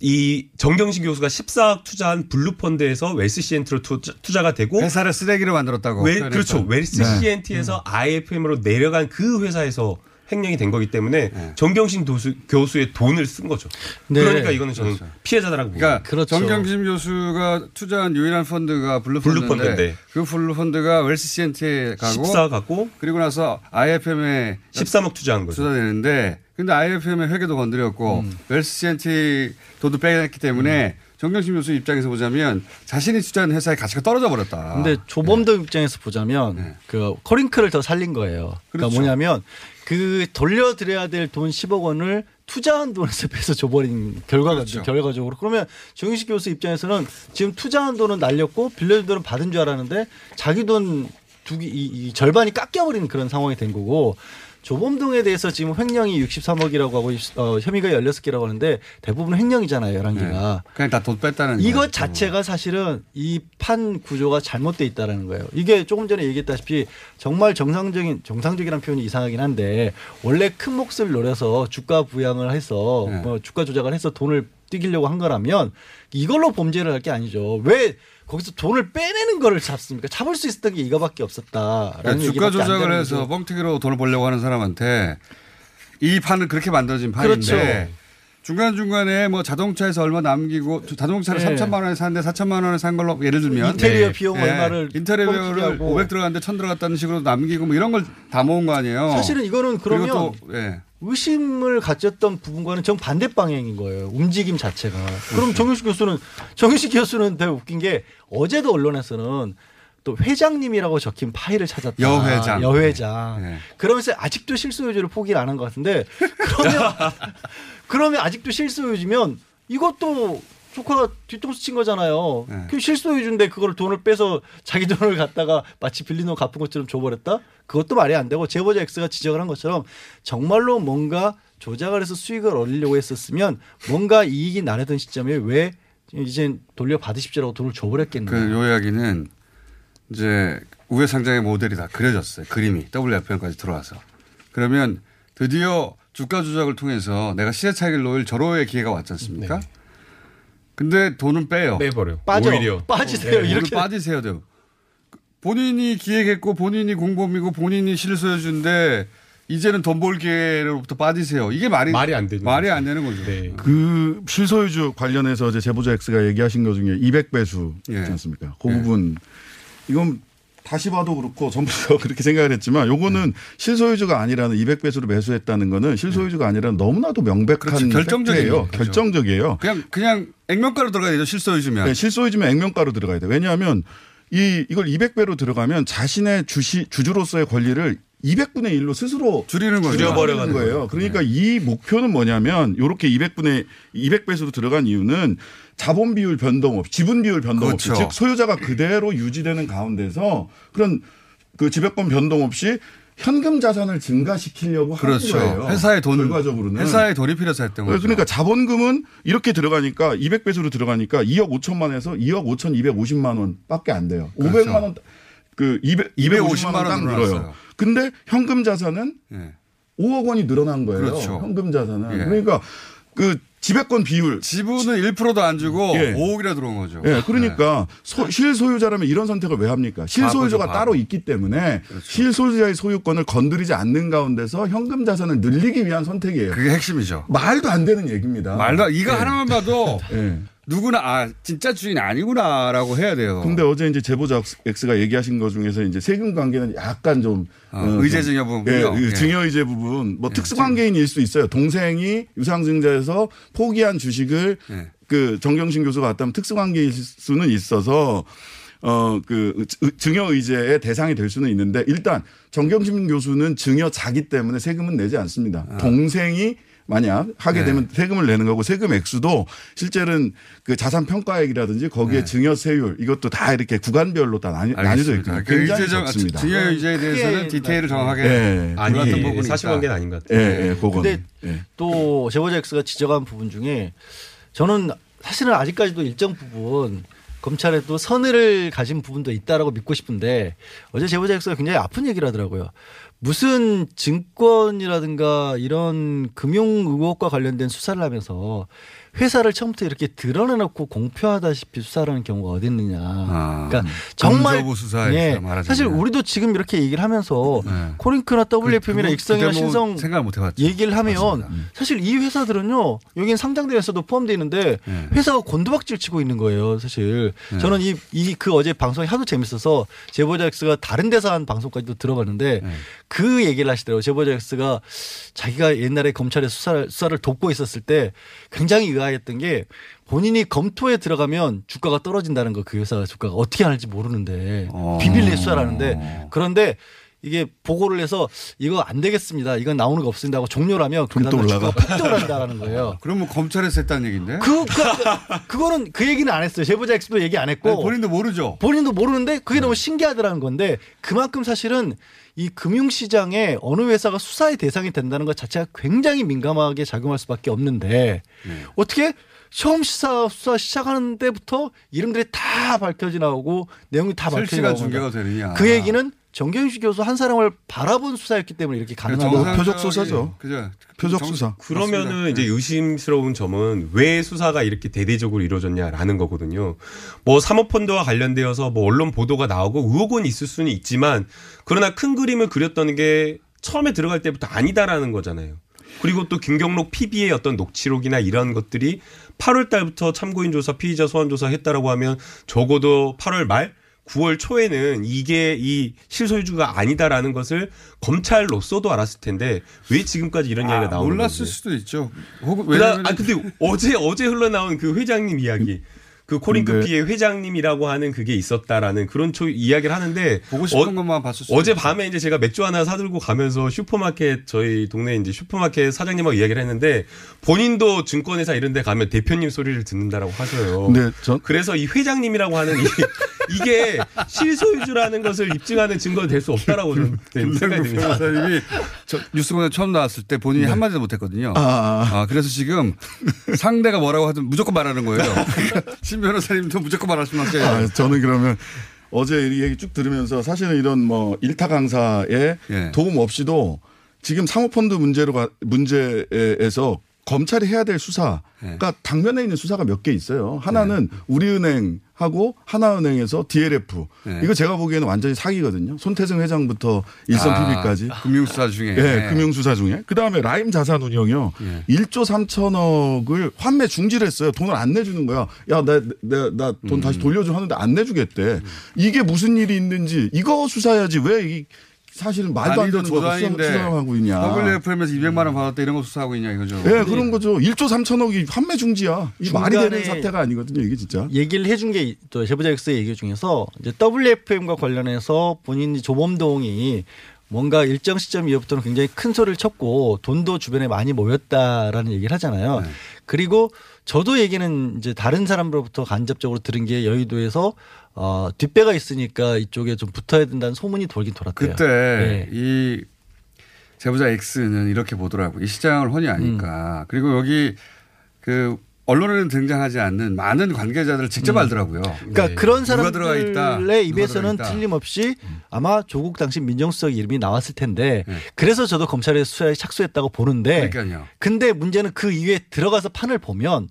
이 정경심 교수가 14억 투자한 블루펀드에서 웰스 CNT로 투자, 투자가 되고 회사를 쓰레기로 만들었다고. 웰, 표현했어요. 그렇죠. 웰스 네. CNT에서 IFM으로 내려간 그 회사에서 횡령이 된 거기 때문에 네. 정경심 교수, 교수의 돈을 쓴 거죠. 네. 그러니까 이거는 저는 피해자다라고 그러니까 봅니다. 정경심 교수가 투자한 유일한 펀드가 블루펀드인데 블루펀드인데. 그 블루펀드가 웰스 CNT에 가고 14 갖고 그리고 나서 IFM에 13억 투자한 거죠. 투자되는데 근데 IFM의 회계도 건드렸고 웰스 CNT 돈도 빼냈기 때문에 정경심 교수 입장에서 보자면 자신이 투자한 회사의 가치가 떨어져 버렸다. 근데 조범동 입장에서 보자면 그 커링크를 더 살린 거예요. 그러니까 그렇죠. 뭐냐면 그 돌려드려야 될 돈 10억 원을 투자한 돈에서 빼서 줘버린 결과가 결과적으로. 그러면 정윤식 교수 입장에서는 지금 투자한 돈은 날렸고 빌려준 돈은 받은 줄 알았는데 자기 돈 두기 이, 이 절반이 깎여버리는 그런 상황이 된 거고 조범동에 대해서 지금 횡령이 63억이라고 하고 어, 혐의가 16개라고 하는데 대부분 횡령이잖아요, 11개가. 그냥 다 돈 뺐다는 이것 거죠. 자체가 사실은 이 판 구조가 잘못돼 있다라는 거예요. 이게 조금 전에 얘기했다시피 정말 정상적인 정상적이라는 표현이 이상하긴 한데 원래 큰 몫을 노려서 주가 부양을 해서 네. 뭐 주가 조작을 해서 돈을 띄기려고 한 거라면 이걸로 범죄를 할 게 아니죠. 왜 거기서 돈을 빼내는 거를 잡습니까? 잡을 수 있었던 게 이거밖에 없었다라는 그러니까 주가 조작을 해서. 뻥튀기로 돈을 벌려고 하는 사람한테 이 판을 그렇게 만들어진 판인데 그렇죠. 중간 중간에 뭐 자동차에서 얼마 남기고 자동차를 네. 3천만 원에 샀는데 4천만 원에 산 걸로 예를 들면 인테리어 비용 예. 얼마를 인테리어를 뻥튀기하고. 500 들어갔는데 1000 들어갔다는 식으로 남기고 뭐 이런 걸 다 모은 거 아니에요. 사실은 이거는 그러면 또, 예. 의심을 가졌던 부분과는 정 반대 방향인 거예요. 움직임 자체가. 그렇죠. 그럼 정윤식 교수는 정윤식 교수는 되게 웃긴 게 어제도 언론에서는 또 회장님이라고 적힌 파일을 찾았다. 여회장. 여회장. 네. 그러면서 아직도 실소유주를 포기를 안 한 것 같은데 그러면 그러면 아직도 실소유주면 이것도 조카가 뒤통수 친 거잖아요. 네. 그 실소유주인데 그걸 돈을 빼서 자기 돈을 갖다가 마치 빌린 돈 갚은 것처럼 줘버렸다? 그것도 말이 안 되고 제보자 X가 지적을 한 것처럼 정말로 뭔가 조작을 해서 수익을 얻으려고 했었으면 뭔가 이익이 나려던 시점에 왜 이제 돌려받으십시오라고 돈을 줘버렸겠나. 그요 이야기는 이제 우회 상장의 모델이 다 그려졌어요. 그림이 WFM까지 들어와서. 그러면 드디어 주가 조작을 통해서 내가 시세 차익을 놓을 절호의 기회가 왔지 않습니까? 근데 돈은 빼요. 빼버려. 빠져. 오히려. 빠지세요. 네, 이렇게. 빠지세요. 돼요. 본인이 기획했고 본인이 공범이고 본인이 실소해준데 이제는 돈 벌 기회로부터 빠지세요. 이게 말이 말이 안 되는 말이 안 되는 거죠. 그 실소유주 관련해서 이제 제보자 X가 얘기하신 것 중에 200배수 예. 있지 않습니까? 그 부분 이건 다시 봐도 그렇고 전부 다 그렇게 생각을 했지만 요거는 실소유주가 아니라는 200배수로 매수했다는 거는 실소유주가 아니라는 너무나도 명백한. 거죠. 결정적이에요. 그냥 그냥 액면가로 들어가야 되죠. 실소유주면. 네, 실소유주면 액면가로 들어가야 돼. 왜냐하면 이 이걸 200배로 들어가면 자신의 주시 주주로서의 권리를 200분의 1로 스스로 줄이는 거죠. 줄여버려가는 거예요. 그러니까 이 목표는 뭐냐면 이렇게 200분의 200배수로 들어간 이유는 자본 비율 변동 없이 지분 비율 변동 없이 그렇죠. 즉 소유자가 그대로 유지되는 가운데서 그런 그 지배권 변동 없이 현금 자산을 증가시키려고 그렇죠. 하는 거예요. 회사의 돈 결과적으로는 회사의 돈이 필요해서 했던 거죠. 그러니까 자본금은 이렇게 들어가니까 200배수로 들어가니까 2억 5천만에서 2억 5천 250만 원밖에 안 돼요. 그렇죠. 500만 원, 그 200, 250만 원딱 늘어났어요. 근데 현금 자산은 예. 5억 원이 늘어난 거예요. 그렇죠. 현금 자산은. 예. 그러니까 그 지배권 비율. 지분은 1%도 안 주고 예. 5억이라 들어온 거죠. 예, 그러니까 소- 실소유자라면 이런 선택을 왜 합니까? 실소유자가 바보죠, 바보. 따로 있기 때문에 실소유자의 소유권을 건드리지 않는 가운데서 현금 자산을 늘리기 위한 선택이에요. 그게 핵심이죠. 말도 안 되는 얘기입니다. 말도 안- 이거 예. 하나만 봐도 예. 누구나 아 진짜 주인 아니구나라고 해야 돼요. 근데 어제 이제 제보자 X가 얘기하신 것 중에서 이제 세금 관계는 약간 좀 아, 어, 의제 좀- 증여 부분이요? 예, 예. 증여 의제 부분 뭐 특수관계인일 수 있어요. 동생이 유상증자에서 포기한 주식을 예. 그 정경심 교수가 왔다면 특수관계일 수는 있어서 어 그 증여 의제의 대상이 될 수는 있는데 일단 정경심 교수는 증여 자기 때문에 세금은 내지 않습니다. 동생이 만약 하게 네. 되면 세금을 내는 거고 세금 액수도 실제는 그 자산 평가액이라든지 거기에 네. 증여세율 이것도 다 이렇게 구간별로 다 나뉘, 나뉘어져 알겠습니다. 있거든요. 그 굉장히 의제적- 적습니다. 증여 의제에 대해서는 크게 디테일을 정확하게 예. 아니, 몰랐던 부분이 사실관계는 있다. 아닌 것 같아요. 예, 예, 그건. 근데 예. 또 제보자 X가 지적한 부분 중에 저는 사실은 아직까지도 일정 부분 검찰에 또 선의를 가진 부분도 있다라고 믿고 싶은데 어제 제보자 X가 굉장히 아픈 얘기를 하더라고요. 무슨 증권이라든가 이런 금융 의혹과 관련된 수사를 하면서 회사를 처음부터 이렇게 드러내놓고 공표하다시피 수사를 하는 경우가 어디 있느냐. 그러니까 정말 예. 사실 우리도 지금 이렇게 얘기를 하면서 네. 코링크나 WFM이나 그- 익성이나 그때 뭐 신성 생각을 못 해봤죠. 얘기를 하면 사실 이 회사들은요 여기는 상장된 회사도 포함되어 있는데 네. 회사가 곤두박질 치고 있는 거예요 사실 네. 저는 이 이 그 어제 방송이 하도 재밌어서 제보자 X가 다른 데서 한 방송까지도 들어봤는데 네. 그 얘기를 하시더라고요 제보자 X가 자기가 옛날에 검찰의 수사를, 수사를 돕고 있었을 때 굉장히 의아했던 게 본인이 검토에 들어가면 주가가 떨어진다는 거 그 회사 주가가 어떻게 하는지 모르는데 어. 비밀리에 수사라는데 그런데 이게 보고를 해서 이거 안 되겠습니다. 이건 나오는 거 없습니다 하고 종료를 하면 그또 다음에 올라가. 주가가 폭등을 한다라는 거예요. 그럼 뭐 검찰에서 했다는 얘기인데? 그, 그, 그거는 그 얘기는 안 했어요. 제보자 엑스도 얘기 안 했고. 아니, 본인도 모르죠. 본인도 모르는데 그게 너무 신기하더라는 건데 그만큼 사실은 이 금융시장에 어느 회사가 수사의 대상이 된다는 것 자체가 굉장히 민감하게 작용할 수밖에 없는데 네. 어떻게 처음 시사 수사 시작하는 때부터 이름들이 다 밝혀져 나오고 내용이 다 실시간 나오고. 그 얘기는 정경식 교수 한 사람을 바라본 수사였기 때문에 이렇게 가능한 정상적인- 표적 수사죠. 그죠. 표적 정- 수사. 그러면은 맞습니다. 이제 의심스러운 점은 왜 수사가 이렇게 대대적으로 이루어졌냐라는 거거든요. 뭐 사모펀드와 관련되어서 뭐 언론 보도가 나오고 의혹은 있을 수는 있지만 그러나 큰 그림을 그렸던 게 처음에 들어갈 때부터 아니다라는 거잖아요. 그리고 또 김경록 PB의 어떤 녹취록이나 이런 것들이 8월 달부터 참고인 조사, 피의자 소환 조사 했다라고 하면 적어도 8월 말 9월 초에는 이게 이 실소유주가 아니다라는 것을 검찰로서도 알았을 텐데 왜 지금까지 이런 이야기가 나오는 몰랐을 건지. 수도 있죠. 혹은 그다, 아 근데 어제 어제 흘러나온 그 회장님 이야기. 그 코링크피의 회장님이라고 하는 그게 있었다라는 그런 초, 이야기를 하는데 보고 싶은 것만 봤을 수 어제. 밤에 이제 제가 맥주 하나 사들고 가면서 슈퍼마켓 저희 동네 이제 슈퍼마켓 사장님하고 이야기를 했는데 본인도 증권회사 이런 데 가면 대표님 소리를 듣는다라고 하셔요. 네, 전 그래서 이 회장님이라고 하는 이, 이게 실소유주라는 것을 입증하는 증거가 될 수 없다라고 저는 생각이 듭니다. 변호사님이 저 뉴스공장 처음 나왔을 때 본인이 한마디도 못했거든요. 아, 아. 아, 그래서 지금 상대가 뭐라고 하든 무조건 말하는 거예요. 신 변호사님도 무조건 말하시면 하세요. 아, 저는 그러면 어제 이 얘기 쭉 들으면서 사실은 이런 뭐 일타 강사의 예. 도움 없이도 지금 사모펀드 문제로 가, 문제에서 검찰이 해야 될 수사가 예. 당면에 있는 수사가 몇 개 있어요. 하나는 우리은행하고 하나은행에서 DLF 예. 이거 제가 보기에는 완전히 사기거든요. 손태승 회장부터 일선 아, PB까지 금융수사 중에. 예, 금융수사 중에. 그 다음에 라임 자산운용이요. 예. 1조 3천억을 환매 중지를 했어요. 돈을 안 내주는 거야. 야, 나, 나, 나돈 음. 다시 돌려줘 하는데 안 내주겠대. 이게 무슨 일이 있는지 이거 수사해야지 왜 이 사실은 말도 안 되는 거 수사, 조단인데 수사하고 있냐. WFM에서 200만 원 받았다 이런 거 수사하고 있냐 이거죠. 예, 그런 거죠. 1조 3천억이 환매 중지야. 이 말이 되는 사태가 아니거든요. 이게 진짜. 얘기를 해준 게 또 제보자 엑스의 얘기 중에서 이제 WFM과 관련해서 본인이 조범동이 뭔가 일정 시점 이후부터는 굉장히 큰 소리를 쳤고 돈도 주변에 많이 모였다라는 얘기를 하잖아요. 네. 그리고 저도 얘기는 이제 다른 사람으로부터 간접적으로 들은 게 여의도에서 어, 뒷배가 있으니까 이쪽에 좀 붙어야 된다는 소문이 돌긴 돌았대요. 그때 네. 이 제보자 X는 이렇게 보더라고. 이 시장을 훤히 아니까. 음. 그리고 여기 그 언론에는 등장하지 않는 많은 관계자들을 직접 음. 알더라고요. 그러니까 네. 그런 있다. 사람들의 누가 입에서는 있다. 틀림없이 아마 조국 당시 민정수석 이름이 나왔을 텐데 네. 그래서 저도 검찰의 수사에 착수했다고 보는데 그러니까요. 근데 문제는 그 이후에 들어가서 판을 보면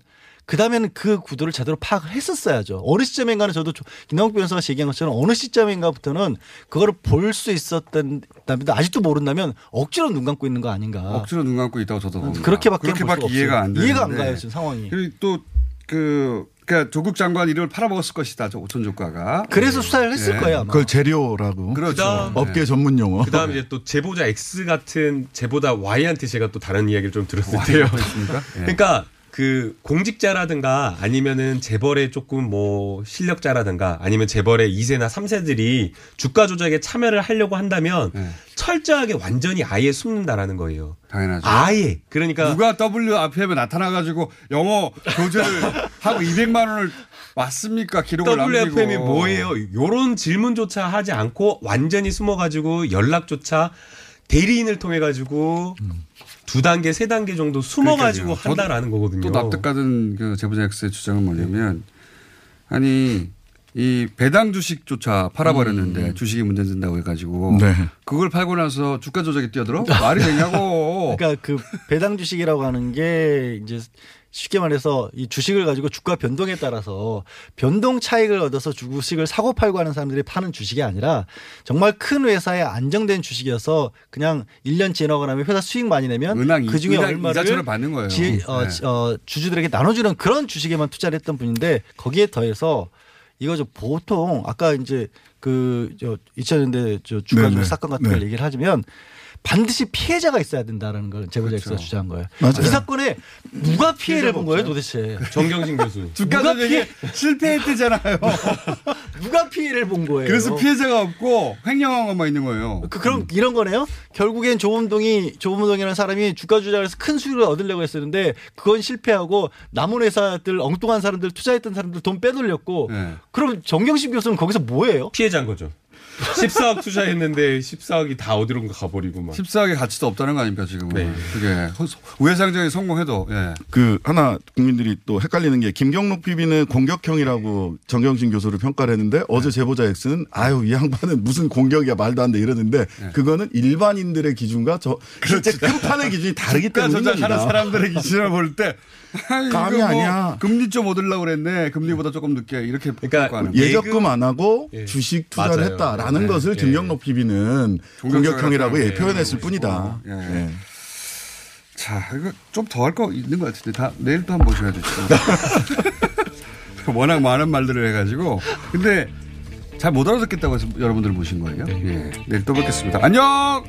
그 다음에는 그 구도를 제대로 파악을 했었어야죠. 어느 시점인가는 저도 조- 김남국 변호사가 얘기한 것처럼 어느 시점인가부터는 그거를 볼수 있었던, 다면 아직도 모른다면 억지로 눈 감고 있는 거 아닌가. 억지로 눈 감고 있다고 저도 봅니다. 그렇게밖에 그렇게밖에 이해가. 안 되는데. 이해가 안 가요, 지금 상황이. 그리고 또그 그러니까 조국 장관 이름을 팔아먹었을 것이다. 저 오천 조가가. 그래서 수사를 했을 예. 거예요, 아마. 그걸 재료라고. 그렇죠. 그다음- 업계 전문 용어. 그다음 이제 또 제보자 X 같은 제보자 Y한테 제가 또 다른 이야기를 좀 들었는데요. Y가 있습니까? 예. 그러니까 그 공직자라든가 아니면은 재벌의 조금 뭐 실력자라든가 아니면 재벌의 2세나 3세들이 주가 조작에 참여를 하려고 한다면 네. 철저하게 완전히 아예 숨는다라는 거예요. 당연하죠. 아예. 그러니까 누가 WFM에 나타나 가지고 영어 교재를 하고 200만 원을 맞습니까? 기록을 WFM이 남기고. 뭐예요? 요런 질문조차 하지 않고 완전히 숨어 가지고 연락조차 대리인을 통해 가지고 두 단계, 세 단계 정도 숨어가지고 그러니까요. 한다라는 거거든요. 또 납득가는 그 제보자 X의 주장은 뭐냐면 아니 이 배당 주식조차 팔아버렸는데 주식이 문제된다고 해가지고 네. 그걸 팔고 나서 주가 조작에 뛰어들어 말이 되냐고. 그러니까 그 배당 주식이라고 하는 게 이제 쉽게 말해서 이 주식을 가지고 주가 변동에 따라서 변동 차익을 얻어서 주식을 사고 팔고 하는 사람들이 파는 주식이 아니라 정말 큰 회사의 안정된 주식이어서 그냥 1년 지나고 나면 회사 수익 많이 내면 은행 그 중에 얼마를 받는 거예요. 지- 어, 네. 지- 어, 주주들에게 나눠주는 그런 주식에만 투자를 했던 분인데 거기에 더해서 이거 저 보통 아까 이제 그 저 2000년대 저 주가 네네. 조작 사건 같은 네. 걸 얘기를 하자면 반드시 피해자가 있어야 된다라는 걸 제보자 X가 주장한 거예요. 맞아요. 이 사건에 누가 피해를 본 거예요. 도대체? 정경심 교수. 주가 누가 조작이 실패했대잖아요. 누가 피해를 본 거예요? 그래서 피해자가 없고 횡령한 것만 있는 거예요. 그, 그럼 이런 거네요. 결국엔 조범동이 조범동이라는 사람이 주가 조작을 해서 큰 수익을 얻으려고 했었는데 그건 실패하고 남은 회사들 엉뚱한 사람들 투자했던 사람들 돈 빼돌렸고 네. 그럼 정경심 교수는 거기서 뭐예요? 피해자인 거죠. 14억 투자했는데 14억이 다 어디론가 가버리고 막. 14억의 가치도 없다는 거 아닙니까 지금? 네. 그게 우회상정이 성공해도 예. 그 하나 국민들이 또 헷갈리는 게 김경록 PB는 공격형이라고 정경심 교수를 평가를 했는데 어제 제보자 X는 아유 이 양반은 무슨 공격이야 말도 안 돼 이러는데 그거는 일반인들의 기준과 저 실제 큰 판의 기준이 다르기 주가 때문입니다. 조작하는 사람들의 기준을 볼 때 감이 뭐 아니야. 금리 좀 얻으려고 그랬네. 금리보다 조금 늦게 이렇게 그러니까 예적금 안 하고 예. 주식 투자를 맞아요. 했다라는 네. 것을 예. 김경록 PB는 공격형이라고 예, 표현했을 뿐이다. 예. 예. 자, 이거 좀 더 할 거 있는 것 같은데 다 내일 또 한번 보셔야 되죠. 워낙 많은 말들을 해가지고 근데 잘 못 알아듣겠다고 해서 여러분들 모신 거예요. 예. 내일 또 뵙겠습니다. 안녕.